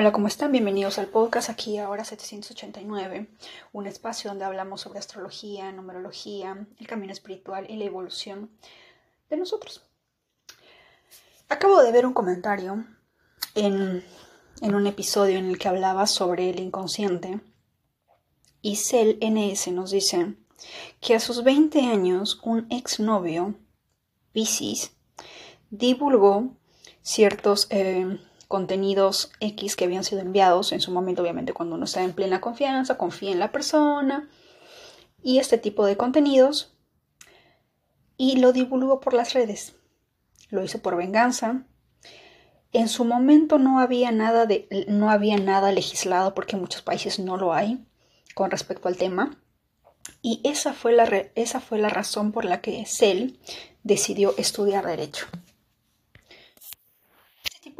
Hola, ¿cómo están? Bienvenidos al podcast aquí ahora 789, un espacio donde hablamos sobre astrología, numerología, el camino espiritual y la evolución de nosotros. Acabo de ver un comentario en, en un episodio en el que hablaba sobre el inconsciente y Cel NS nos dice que a sus 20 años un exnovio, Pisces, divulgó ciertos... Eh, contenidos X que habían sido enviados en su momento, obviamente cuando uno está en plena confianza, confía en la persona y este tipo de contenidos y lo divulgó por las redes. Lo hizo por venganza. En su momento no había nada de no había nada legislado porque en muchos países no lo hay con respecto al tema. Y esa fue la, esa fue la razón por la que Cell decidió estudiar derecho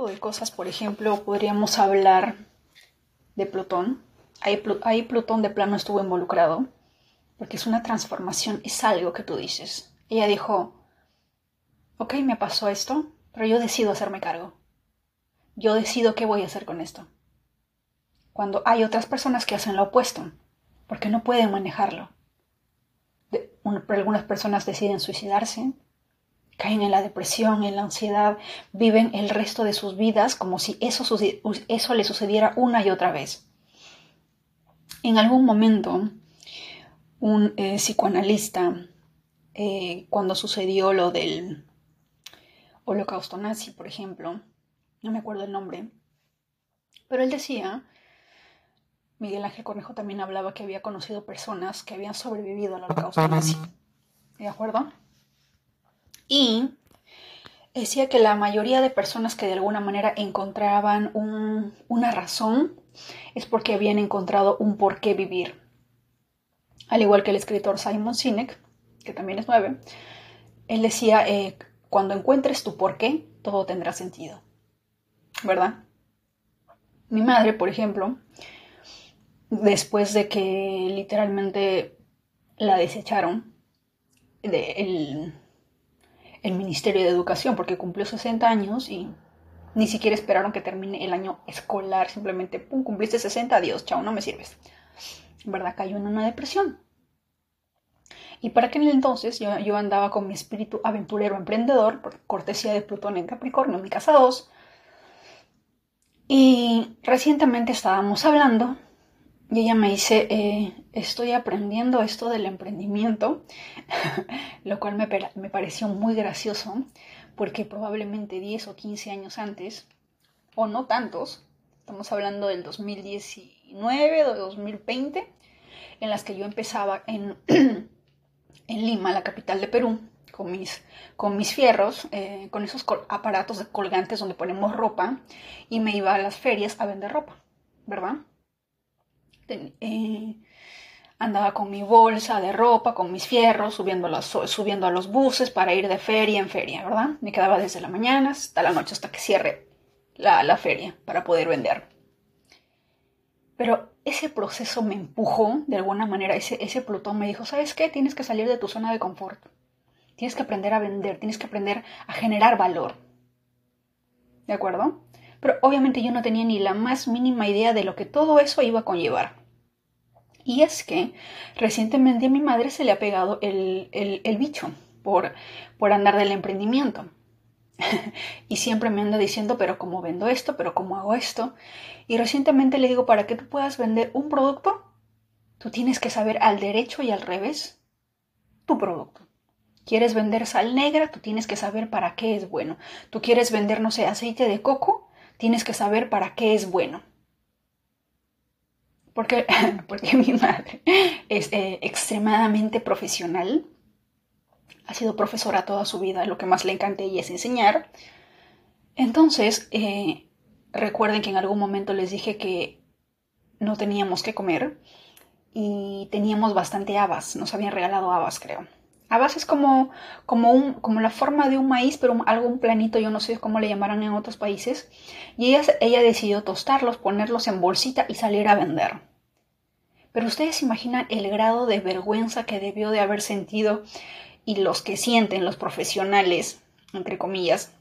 de cosas, por ejemplo, podríamos hablar de Plutón. Ahí, Plutón de plano estuvo involucrado, porque es una transformación, es algo que tú dices. Ella dijo, ok, me pasó esto, pero yo decido hacerme cargo. Yo decido qué voy a hacer con esto. Cuando hay otras personas que hacen lo opuesto, porque no pueden manejarlo. algunas personas deciden suicidarse, caen en la depresión, en la ansiedad, viven el resto de sus vidas como si eso, eso le sucediera una y otra vez. En algún momento, un eh, psicoanalista, eh, cuando sucedió lo del holocausto nazi, por ejemplo, no me acuerdo el nombre, pero él decía, Miguel Ángel Cornejo también hablaba que había conocido personas que habían sobrevivido al holocausto nazi. ¿De acuerdo? Y decía que la mayoría de personas que de alguna manera encontraban una razón es porque habían encontrado un por qué vivir. Al igual que el escritor Simon Sinek, que también es nueve, él decía, eh, cuando encuentres tu por qué, todo tendrá sentido. ¿Verdad? Mi madre, por ejemplo, después de que literalmente la desecharon, de, Ministerio de Educación porque cumplió 60 años y ni siquiera esperaron que termine el año escolar, simplemente, pum, cumpliste 60, adiós, chao, no me sirves. Verdad cayó en una depresión. Y para aquel entonces yo, yo andaba con mi espíritu aventurero emprendedor, por cortesía de Plutón en Capricornio, mi casa 2. Y recientemente estábamos hablando y ella me dice, eh, estoy aprendiendo esto del emprendimiento, lo cual me, me, pareció muy gracioso, porque probablemente 10 o 15 años antes, o no tantos, estamos hablando del 2019 o 2020, en las que yo empezaba en, en Lima, la capital de Perú, con mis, con mis fierros, eh, con esos aparatos de colgantes donde ponemos ropa, y me iba a las ferias a vender ropa, ¿verdad? Eh, andaba con mi bolsa de ropa, con mis fierros, subiendo, a los buses para ir de feria en feria, ¿verdad? Me quedaba desde la mañana hasta la noche, hasta que cierre la, feria para poder vender. Pero ese proceso me empujó de alguna manera, ese, ese Plutón me dijo, ¿sabes qué? Tienes que salir de tu zona de confort. Tienes que aprender a vender, tienes que aprender a generar valor. ¿De acuerdo? Pero obviamente yo no tenía ni la más mínima idea de lo que todo eso iba a conllevar. Y es que recientemente a mi madre se le ha pegado el, bicho por, por andar del emprendimiento. y siempre me anda diciendo, pero ¿cómo vendo esto? ¿Pero cómo hago esto? Y recientemente le digo, para que tú puedas vender un producto, tú tienes que saber al derecho y al revés tu producto. ¿Quieres vender sal negra? Tú tienes que saber para qué es bueno. ¿Tú quieres vender, no sé, aceite de coco? Tienes que saber para qué es bueno porque, porque mi madre es eh, extremadamente profesional, ha sido profesora toda su vida, lo que más le encanta ella es enseñar. Entonces, eh, recuerden que en algún momento les dije que no teníamos que comer y teníamos bastante habas, nos habían regalado habas, creo. Habas es como, como, un, como la forma de un maíz, pero algo un planito, yo no sé cómo le llamarán en otros países. Y ella, ella decidió tostarlos, ponerlos en bolsita y salir a vender. Pero ustedes imaginan el grado de vergüenza que debió de haber sentido y los que sienten, los profesionales, entre comillas,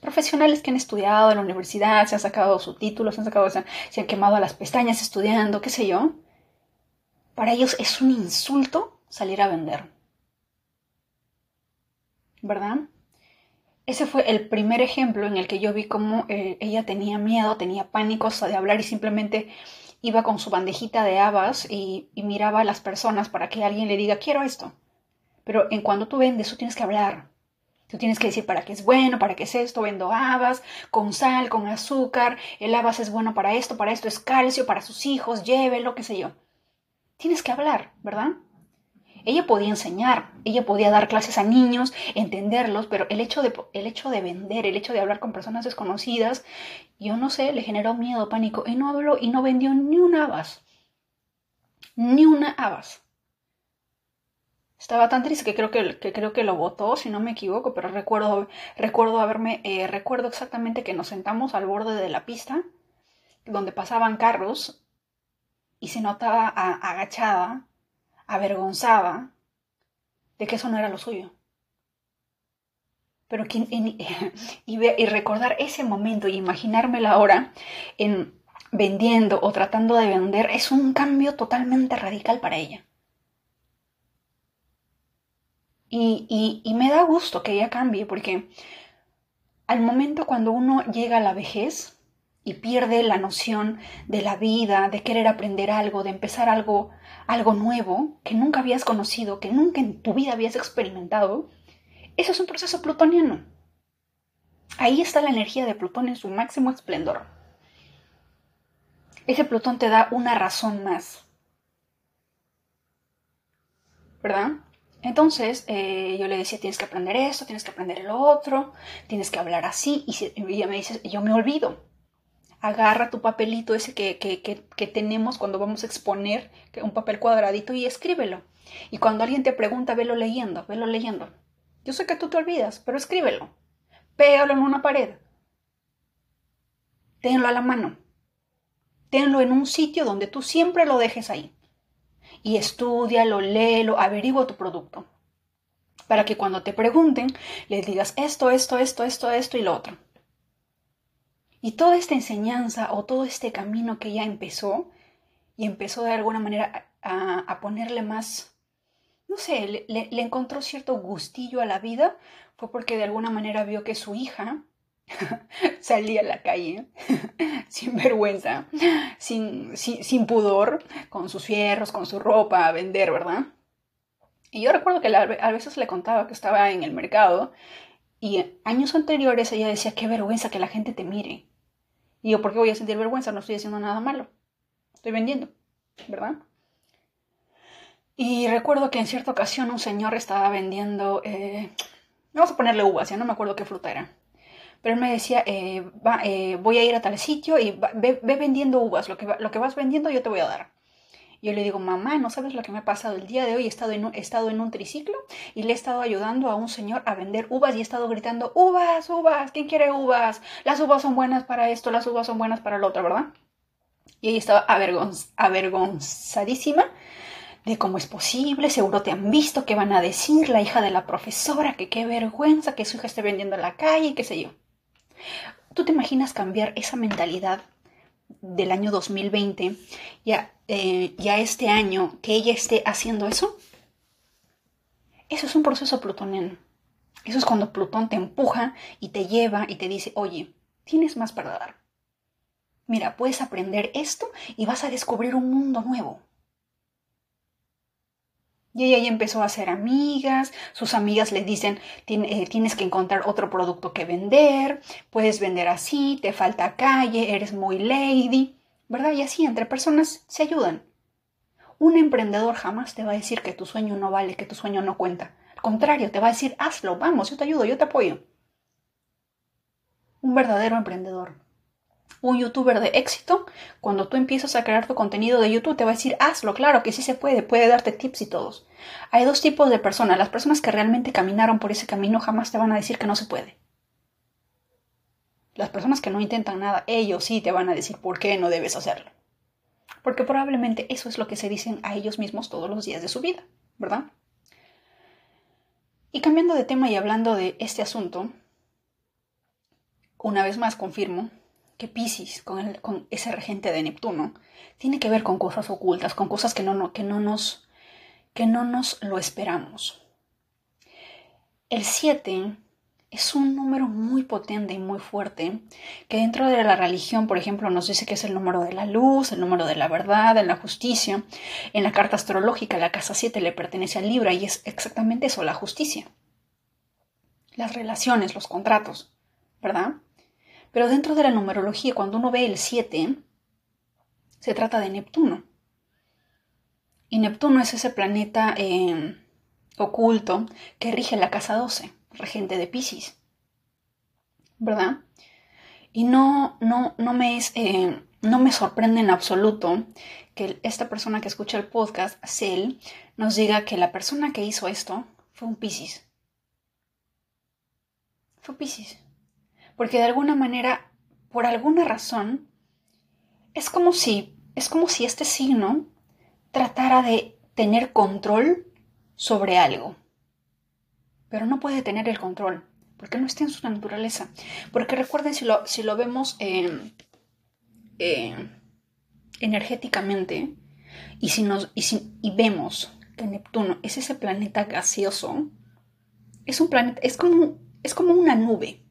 profesionales que han estudiado en la universidad, se han sacado su título, se han sacado, se han quemado las pestañas estudiando, qué sé yo. Para ellos es un insulto salir a vender. ¿Verdad? Ese fue el primer ejemplo en el que yo vi cómo eh, ella tenía miedo, tenía pánico de hablar y simplemente iba con su bandejita de habas y, miraba a las personas para que alguien le diga, quiero esto. Pero en cuando tú vendes, tú tienes que hablar. Tú tienes que decir para qué es bueno, para qué es esto, vendo habas, con sal, con azúcar, el habas es bueno para esto, para esto es calcio, para sus hijos, llévelo, qué sé yo. Tienes que hablar, ¿verdad? Ella podía enseñar, ella podía dar clases a niños, entenderlos, pero el hecho de, el hecho de vender, el hecho de hablar con personas desconocidas, yo no sé, le generó miedo, pánico, y no habló y no vendió ni una habas. Ni una habas. Estaba tan triste que creo que, creo que lo votó, si no me equivoco, pero recuerdo, recuerdo haberme, eh, recuerdo exactamente que nos sentamos al borde de la pista, donde pasaban carros, y se notaba agachada, avergonzada, de que eso no era lo suyo. Pero y, y recordar ese momento y imaginármela ahora en vendiendo o tratando de vender es un cambio totalmente radical para ella. Y, me da gusto que ella cambie porque al momento cuando uno llega a la vejez y pierde la noción de la vida, de querer aprender algo, de empezar algo, algo nuevo que nunca habías conocido, que nunca en tu vida habías experimentado, eso es un proceso plutoniano. Ahí está la energía de Plutón en su máximo esplendor. Ese Plutón te da una razón más. ¿Verdad? Entonces eh, yo le decía, tienes que aprender esto, tienes que aprender lo otro, tienes que hablar así. Y, ella me dice, yo me olvido. Agarra tu papelito ese que, que, tenemos cuando vamos a exponer, un papel cuadradito, y escríbelo. Y cuando alguien te pregunta, velo leyendo, velo leyendo. Yo sé que tú te olvidas, pero escríbelo. Pégalo en una pared. Tenlo a la mano. Tenlo en un sitio donde tú siempre lo dejes ahí y estudialo, léelo, averigua tu producto. Para que cuando te pregunten, les digas esto, esto, esto, esto, esto y lo otro. Y toda esta enseñanza o todo este camino que ella empezó, y empezó de alguna manera a, ponerle más, no sé, le, le encontró cierto gustillo a la vida, fue porque de alguna manera vio que su hija salía a la calle sin vergüenza, sin, sin, pudor, con sus fierros, con su ropa a vender, ¿verdad? Y yo recuerdo que a veces le contaba que estaba en el mercado y años anteriores ella decía, qué vergüenza que la gente te mire. Y yo, ¿por qué voy a sentir vergüenza? No estoy haciendo nada malo. Estoy vendiendo, ¿verdad? Y recuerdo que en cierta ocasión un señor estaba vendiendo, eh, vamos a ponerle uvas, ya no me acuerdo qué fruta era pero él me decía, eh, eh, voy a ir a tal sitio y ve, vendiendo uvas, lo que, lo que vas vendiendo yo te voy a dar. Yo le digo, mamá, ¿no sabes lo que me ha pasado el día de hoy? He estado, en un, he estado en un triciclo y le he estado ayudando a un señor a vender uvas y he estado gritando, uvas, uvas, ¿quién quiere uvas? Las uvas son buenas para esto, las uvas son buenas para lo otro, ¿verdad? Y ella estaba avergonzadísima de cómo es posible, seguro te han visto, qué van a decir la hija de la profesora, que qué vergüenza que su hija esté vendiendo en la calle, qué sé yo. ¿Tú te imaginas cambiar esa mentalidad del año 2020 ya, eh, ya este año que ella esté haciendo eso? Eso es un proceso plutoniano. Eso es cuando Plutón te empuja y te lleva y te dice, oye, tienes más para dar. Mira, puedes aprender esto y vas a descubrir un mundo nuevo. Y ella empezó a hacer amigas, sus amigas le dicen, eh, tienes que encontrar otro producto que vender, puedes vender así, te falta calle, eres muy lady, ¿verdad? Y así entre personas se ayudan. Un emprendedor jamás te va a decir que tu sueño no vale, que tu sueño no cuenta. Al contrario, te va a decir, hazlo, vamos, yo te ayudo, yo te apoyo. Un verdadero emprendedor un youtuber de éxito, cuando tú empiezas a crear tu contenido de YouTube, te va a decir, hazlo, claro que sí se puede, puede darte tips y todos. Hay dos tipos de personas. Las personas que realmente caminaron por ese camino jamás te van a decir que no se puede. Las personas que no intentan nada, ellos sí te van a decir por qué no debes hacerlo. Porque probablemente eso es lo que se dicen a ellos mismos todos los días de su vida, ¿verdad? Y cambiando de tema y hablando de este asunto, una vez más confirmo que Pisces, con, con ese regente de Neptuno, tiene que ver con cosas ocultas, con cosas que no, que no, nos, que no nos lo esperamos. El 7 es un número muy potente y muy fuerte que dentro de la religión, por ejemplo, nos dice que es el número de la luz, el número de la verdad, de la justicia. En la carta astrológica, la casa 7 le pertenece al Libra y es exactamente eso, la justicia. Las relaciones, los contratos, ¿verdad? Pero dentro de la numerología, cuando uno ve el 7, se trata de Neptuno. Y Neptuno es ese planeta eh, oculto que rige la casa 12, regente de Pisces. ¿Verdad? Y no, no, no, me, es, eh, no me sorprende en absoluto que esta persona que escucha el podcast, Cel, nos diga que la persona que hizo esto fue un Pisces. Fue Pisces. Porque de alguna manera, por alguna razón, es como si es como si este signo tratara de tener control sobre algo. Pero no puede tener el control, porque no está en su naturaleza. Porque recuerden, si lo, si lo vemos eh, energéticamente, y si, nos, y, si, y vemos que Neptuno es ese planeta gaseoso, es un planeta, es como, es como una nube.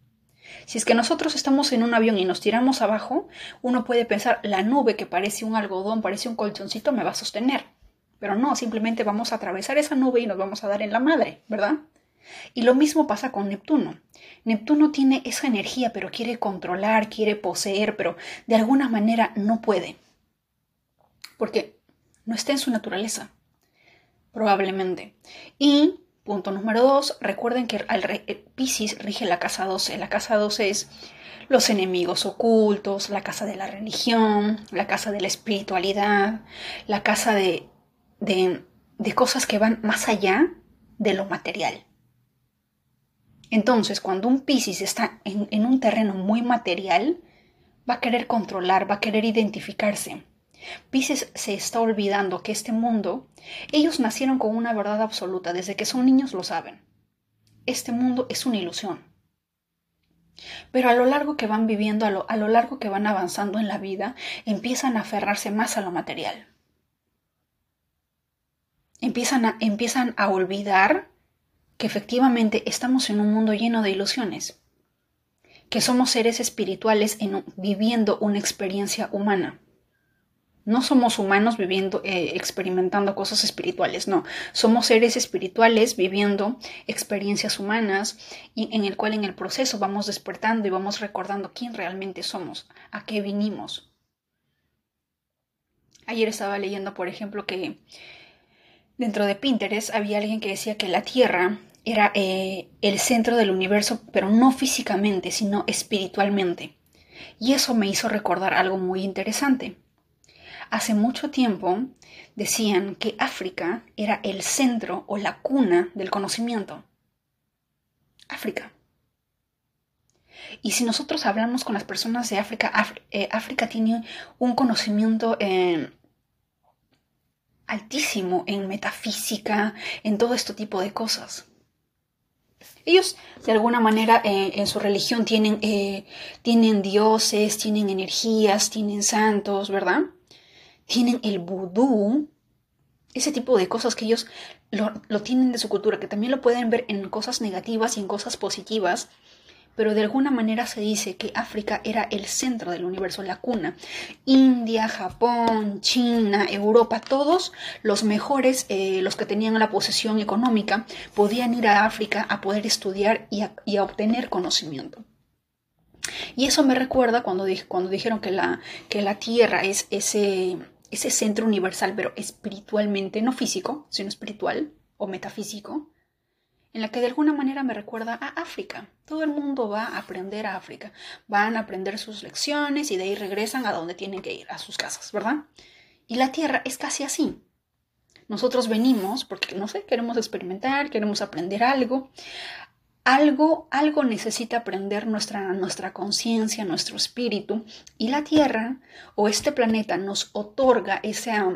Si es que nosotros estamos en un avión y nos tiramos abajo, uno puede pensar, la nube que parece un algodón, parece un colchoncito, me va a sostener. Pero no, simplemente vamos a atravesar esa nube y nos vamos a dar en la madre, ¿verdad? Y lo mismo pasa con Neptuno. Neptuno tiene esa energía, pero quiere controlar, quiere poseer, pero de alguna manera no puede. Porque no está en su naturaleza, probablemente. Y Punto número dos, recuerden que el eh, Pisces rige la casa 12. La casa 12 es los enemigos ocultos, la casa de la religión, la casa de la espiritualidad, la casa de, de, cosas que van más allá de lo material. Entonces, cuando un Pisces está en, en un terreno muy material, va a querer controlar, va a querer identificarse Pisces se está olvidando que este mundo, ellos nacieron con una verdad absoluta, desde que son niños lo saben. Este mundo es una ilusión. Pero a lo largo que van viviendo, a lo, a lo largo que van avanzando en la vida, empiezan a aferrarse más a lo material. Empiezan a, empiezan a olvidar que efectivamente estamos en un mundo lleno de ilusiones, que somos seres espirituales en, viviendo una experiencia humana. No somos humanos viviendo, eh, experimentando cosas espirituales, no. Somos seres espirituales viviendo experiencias humanas y en el cual en el proceso vamos despertando y vamos recordando quién realmente somos, a qué vinimos. Ayer estaba leyendo, por ejemplo, que dentro de Pinterest había alguien que decía que la Tierra era eh, el centro del universo, pero no físicamente, sino espiritualmente. Y eso me hizo recordar algo muy interesante Hace mucho tiempo decían que África era el centro o la cuna del conocimiento. África. Y si nosotros hablamos con las personas de África, eh, África tiene un conocimiento eh, altísimo en metafísica, en todo este tipo de cosas. Ellos, de alguna manera, eh, en su religión tienen, tienen dioses, tienen energías, tienen santos, ¿verdad? Tienen el vudú, ese tipo de cosas que ellos lo, tienen de su cultura, que también lo pueden ver en cosas negativas y en cosas positivas, pero de alguna manera se dice que África era el centro del universo, la cuna. India, Japón, China, Europa, todos los mejores, eh, los que tenían la posesión económica, podían ir a África a poder estudiar y a, obtener conocimiento. Y eso me recuerda cuando, cuando dijeron que la, que la Tierra es ese ese centro universal, pero espiritualmente, no físico, sino espiritual o metafísico, en la que de alguna manera me recuerda a África. Todo el mundo va a aprender a África, van a aprender sus lecciones y de ahí regresan a donde tienen que ir, a sus casas, ¿verdad? Y la Tierra es casi así. Nosotros venimos porque, no sé, queremos experimentar, queremos aprender algo, algo, algo necesita aprender nuestra, nuestra conciencia, nuestro espíritu, y la Tierra o este planeta nos otorga esa,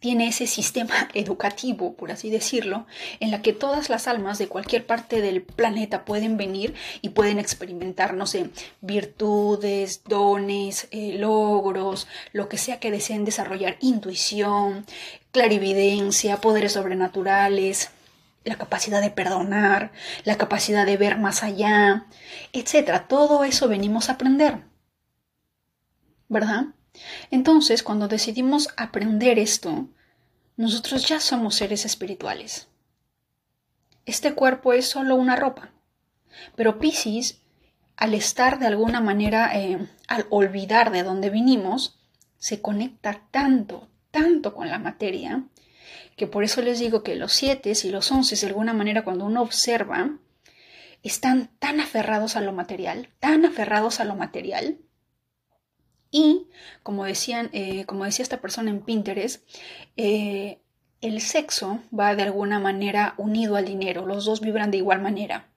tiene ese sistema educativo, por así decirlo, en la que todas las almas de cualquier parte del planeta pueden venir y pueden experimentar, no sé, virtudes, dones, eh, logros, lo que sea que deseen desarrollar, intuición, clarividencia, poderes sobrenaturales, la capacidad de perdonar, la capacidad de ver más allá, etc. Todo eso venimos a aprender. ¿Verdad? Entonces, cuando decidimos aprender esto, nosotros ya somos seres espirituales. Este cuerpo es solo una ropa. Pero Pisces, al estar de alguna manera, eh, al olvidar de dónde vinimos, se conecta tanto, tanto con la materia, que por eso les digo que los siete y los once, de alguna manera, cuando uno observa, están tan aferrados a lo material, tan aferrados a lo material, y, como, decían, eh, como decía esta persona en Pinterest, eh, el sexo va de alguna manera unido al dinero, los dos vibran de igual manera.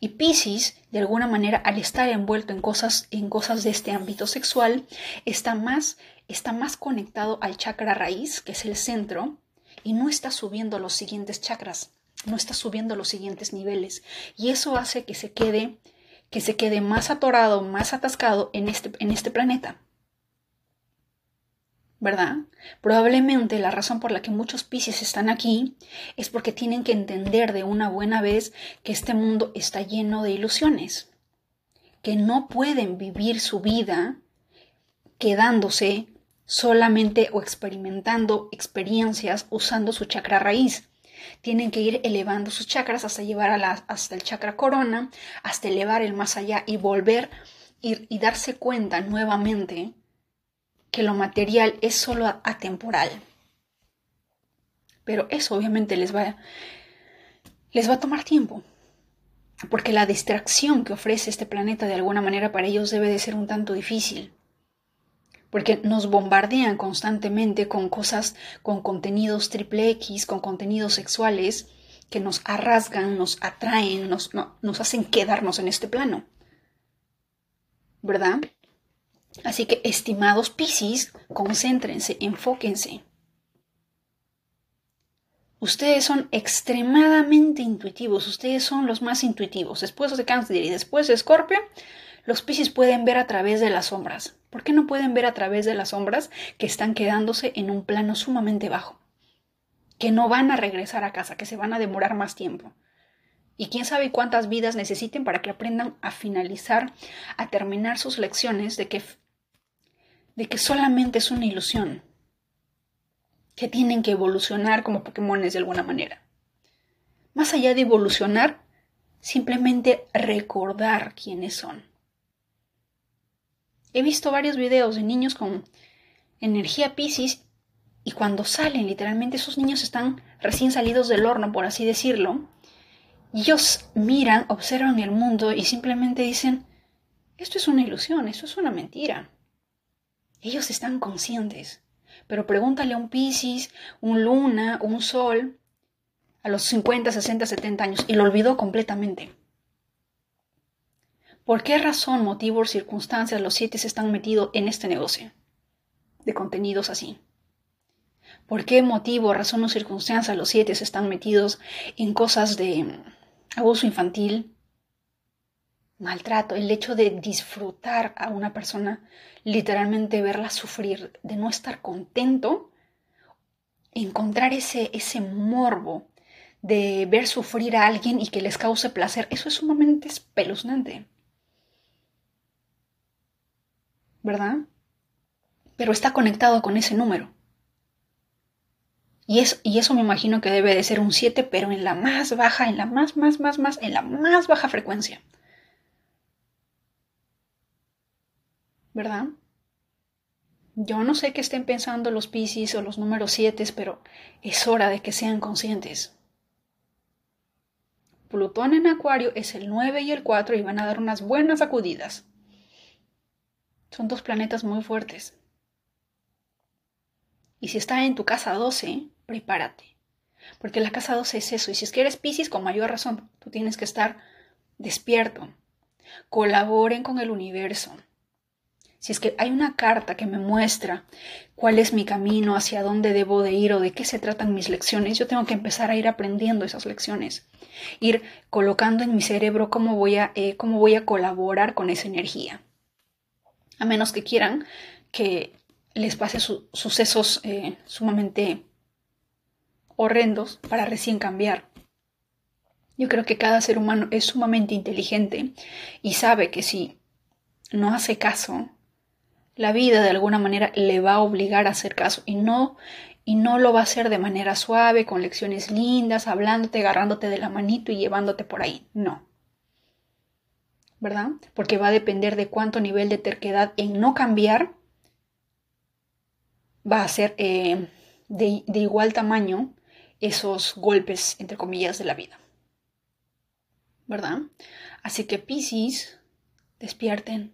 Y Pisces, de alguna manera, al estar envuelto en cosas, en cosas de este ámbito sexual, está más, está más conectado al chakra raíz, que es el centro, y no está subiendo los siguientes chakras, no está subiendo los siguientes niveles. Y eso hace que se quede que se quede más atorado, más atascado en este, en este planeta. ¿Verdad? Probablemente la razón por la que muchos Pisces están aquí es porque tienen que entender de una buena vez que este mundo está lleno de ilusiones, que no pueden vivir su vida quedándose solamente o experimentando experiencias usando su chakra raíz tienen que ir elevando sus chakras hasta llevar hasta el chakra corona, hasta elevar el más allá y volver y, y darse cuenta nuevamente que lo material es solo atemporal. Pero eso obviamente les va, les va a tomar tiempo, porque la distracción que ofrece este planeta de alguna manera para ellos debe de ser un tanto difícil porque nos bombardean constantemente con cosas, con contenidos triple X, con contenidos sexuales que nos arrasgan, nos atraen, nos, nos hacen quedarnos en este plano. ¿Verdad? Así que, estimados Piscis, concéntrense, enfóquense. Ustedes son extremadamente intuitivos, ustedes son los más intuitivos. Después de Cáncer y después de Escorpio, los Piscis pueden ver a través de las sombras. ¿Por qué no pueden ver a través de las sombras que están quedándose en un plano sumamente bajo? Que no van a regresar a casa, que se van a demorar más tiempo. Y quién sabe cuántas vidas necesiten para que aprendan a finalizar, a terminar sus lecciones de que, de que solamente es una ilusión, que tienen que evolucionar como Pokémones de alguna manera. Más allá de evolucionar, simplemente recordar quiénes son. He visto varios videos de niños con energía Pisces y cuando salen, literalmente esos niños están recién salidos del horno, por así decirlo, ellos miran, observan el mundo y simplemente dicen, esto es una ilusión, esto es una mentira. Ellos están conscientes, pero pregúntale a un Pisces, un Luna, un Sol, a los 50, 60, 70 años, y lo olvidó completamente. ¿Por qué razón, motivo o circunstancias los siete se están metidos en este negocio de contenidos así? ¿Por qué motivo, razón o circunstancia los siete se están metidos en cosas de abuso infantil, maltrato, el hecho de disfrutar a una persona, literalmente verla sufrir, de no estar contento, encontrar ese, ese morbo de ver sufrir a alguien y que les cause placer, eso es sumamente espeluznante. ¿Verdad? Pero está conectado con ese número. Y, es, y eso me imagino que debe de ser un 7, pero en la más baja, en la más, más, más, más, en la más baja frecuencia. ¿Verdad? Yo no sé qué estén pensando los Pisces o los números 7, pero es hora de que sean conscientes. Plutón en Acuario es el 9 y el 4 y van a dar unas buenas sacudidas. Son dos planetas muy fuertes. Y si está en tu casa 12, prepárate. Porque la casa 12 es eso. Y si es que eres Pisces, con mayor razón, tú tienes que estar despierto. Colaboren con el universo. si es que hay una carta que me muestra cuál es mi camino, hacia dónde debo de ir o de qué se tratan mis lecciones, yo tengo que empezar a ir aprendiendo esas lecciones, ir colocando en mi cerebro cómo voy a, eh, cómo voy a colaborar con esa energía. A menos que quieran que les pase sucesos eh, sumamente horrendos para recién cambiar. Yo creo que cada ser humano es sumamente inteligente y sabe que si no hace caso, la vida de alguna manera le va a obligar a hacer caso y no y no lo va a hacer de manera suave, con lecciones lindas, hablándote, agarrándote de la manito y llevándote por ahí. No. ¿Verdad? Porque va a depender de cuánto nivel de terquedad en no cambiar va a ser eh, de, igual tamaño esos golpes, entre comillas, de la vida. ¿Verdad? Así que Piscis, despierten,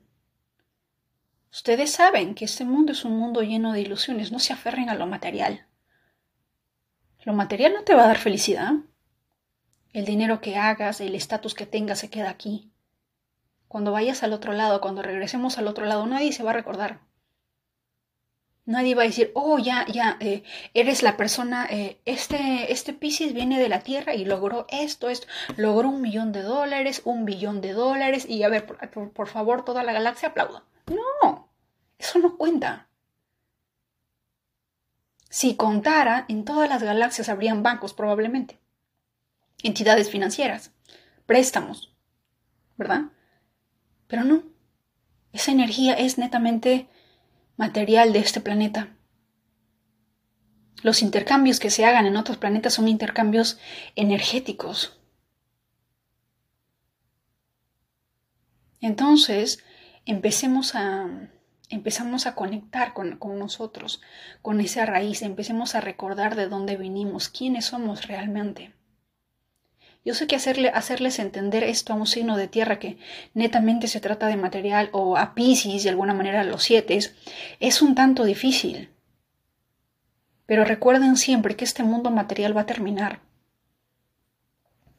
Ustedes saben que este mundo es un mundo lleno de ilusiones, no se aferren a lo material. Lo material no te va a dar felicidad. El dinero que hagas, el estatus que tengas se queda aquí. Cuando vayas al otro lado, cuando regresemos al otro lado, nadie se va a recordar. Nadie va a decir, oh, ya, ya, eh, eres la persona, eh, este, este Pisces viene de la Tierra y logró esto, esto, logró un millón de dólares, un billón de dólares, y a ver, por, por favor, toda la galaxia aplauda. No, eso no cuenta. Si contara, en todas las galaxias habrían bancos probablemente, entidades financieras, préstamos, ¿verdad? Pero no, esa energía es netamente material de este planeta. Los intercambios que se hagan en otros planetas son intercambios energéticos. Entonces, empecemos a, empezamos a conectar con, nosotros, con esa raíz, empecemos a recordar de dónde vinimos, quiénes somos realmente. Yo sé que hacerle, hacerles entender esto a un signo de tierra que netamente se trata de material o a Pisces, de alguna manera a los siete, es un tanto difícil. Pero recuerden siempre que este mundo material va a terminar.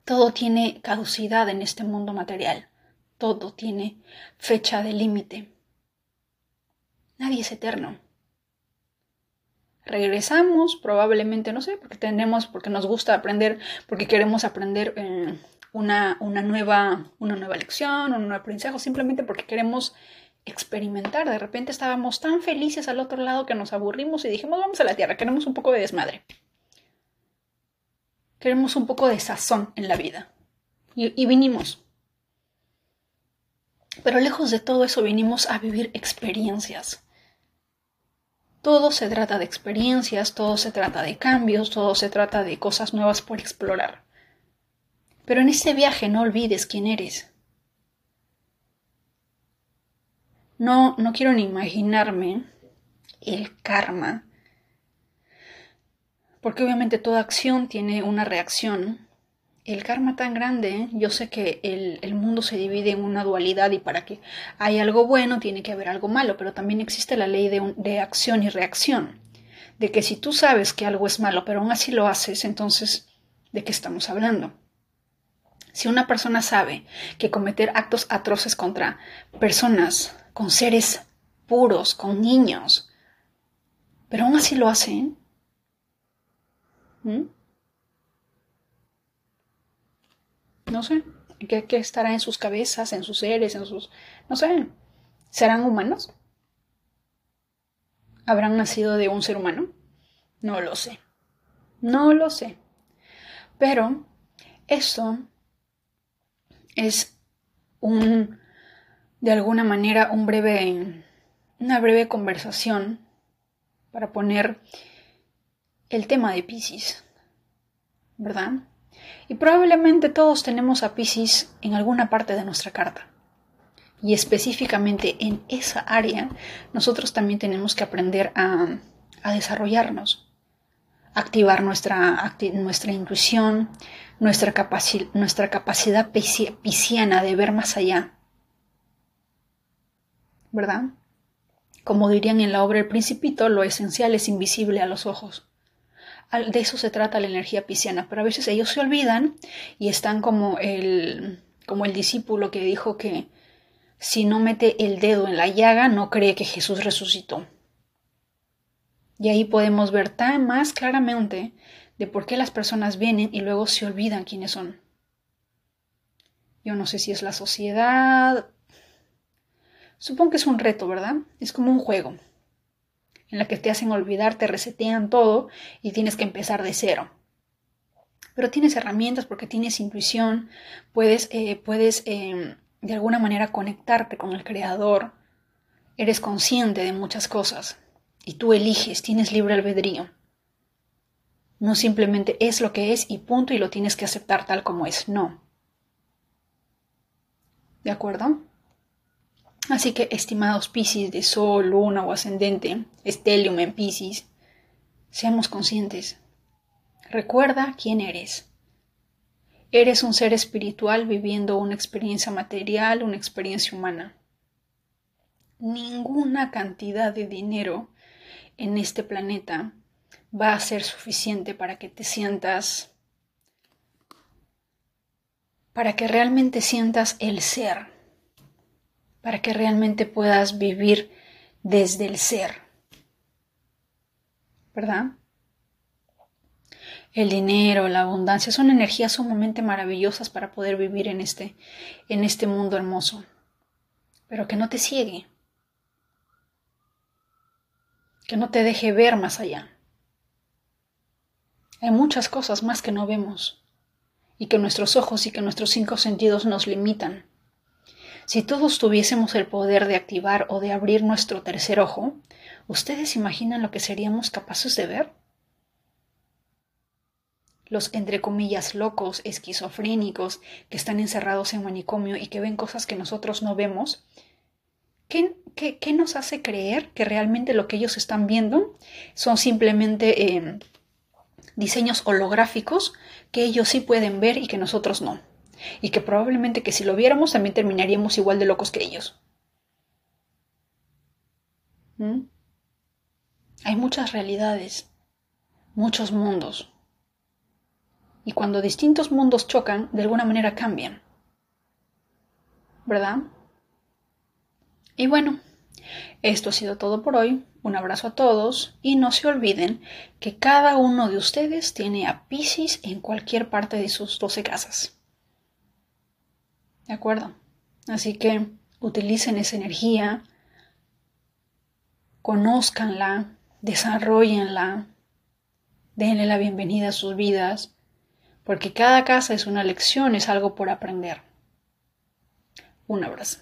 Todo tiene caducidad en este mundo material todo tiene fecha de límite. Nadie es eterno. Regresamos, probablemente, no sé, porque tenemos, porque nos gusta aprender, porque queremos aprender eh, una, una, nueva, una nueva lección, un nuevo aprendizaje, simplemente porque queremos experimentar. De repente estábamos tan felices al otro lado que nos aburrimos y dijimos, vamos a la Tierra, queremos un poco de desmadre. Queremos un poco de sazón en la vida. y vinimos. Pero lejos de todo eso vinimos a vivir experiencias. Todo se trata de experiencias, todo se trata de cambios, todo se trata de cosas nuevas por explorar. Pero en ese viaje no olvides quién eres. No, no quiero ni imaginarme el karma, porque obviamente toda acción tiene una reacción el karma tan grande, yo sé que el, mundo se divide en una dualidad y para que haya algo bueno tiene que haber algo malo, pero también existe la ley de, de acción y reacción, de que si tú sabes que algo es malo, pero aún así lo haces, entonces, ¿de qué estamos hablando? Si una persona sabe que cometer actos atroces contra personas, con seres puros, con niños, pero aún así lo hacen, No sé. ¿Qué, estará en sus cabezas, en sus seres, en sus... No sé. ¿Serán humanos? ¿Habrán nacido de un ser humano? No lo sé. No lo sé. Pero eso es un, de alguna manera, un breve, una breve conversación para poner el tema de Pisces, ¿verdad? Y probablemente todos tenemos a Pisces en alguna parte de nuestra carta. Y específicamente en esa área, nosotros también tenemos que aprender a, desarrollarnos, activar nuestra, nuestra intuición, nuestra, nuestra capacidad pisciana de ver más allá. ¿Verdad? Como dirían en la obra El Principito, lo esencial es invisible a los ojos de eso se trata la energía pisciana, pero a veces ellos se olvidan y están como el, como el discípulo que dijo que si no mete el dedo en la llaga, no cree que Jesús resucitó. Y ahí podemos ver tan más claramente de por qué las personas vienen y luego se olvidan quiénes son. Yo no sé si es la sociedad. Supongo que es un reto, ¿verdad? Es como un juego en la que te hacen olvidar, te resetean todo y tienes que empezar de cero. Pero tienes herramientas porque tienes intuición, puedes, eh, puedes em, de alguna manera conectarte con el Creador, eres consciente de muchas cosas y tú eliges, tienes libre albedrío. No simplemente es lo que es y punto y lo tienes que aceptar tal como es, no. ¿De acuerdo? Así que, estimados Piscis de Sol, Luna o Ascendente, Estelium en Piscis, seamos conscientes. Recuerda quién eres. Eres un ser espiritual viviendo una experiencia material, una experiencia humana. Ninguna cantidad de dinero en este planeta va a ser suficiente para que te sientas, para que realmente sientas el ser, para que realmente puedas vivir desde el ser. ¿Verdad? El dinero, la abundancia son energías sumamente maravillosas para poder vivir en este, en este mundo hermoso. Pero que no te ciegue. Que no te deje ver más allá. Hay muchas cosas más que no vemos y que nuestros ojos y que nuestros cinco sentidos nos limitan. Si todos tuviésemos el poder de activar o de abrir nuestro tercer ojo, ¿ustedes imaginan lo que seríamos capaces de ver? los entre comillas locos, esquizofrénicos, que están encerrados en manicomio y que ven cosas que nosotros no vemos, ¿qué, qué, nos hace creer que realmente lo que ellos están viendo son simplemente em, diseños holográficos que ellos sí pueden ver y que nosotros no? Y que probablemente que si lo viéramos también terminaríamos igual de locos que ellos. ¿Mm? Hay muchas realidades, muchos mundos. Y cuando distintos mundos chocan, de alguna manera cambian. ¿Verdad? Y bueno, esto ha sido todo por hoy. Un abrazo a todos y no se olviden que cada uno de ustedes tiene a Pisces en cualquier parte de sus 12 casas. ¿De acuerdo? Así que utilicen esa energía, conózcanla, desarrollenla, denle la bienvenida a sus vidas porque cada casa es una lección, es algo por aprender. Un abrazo.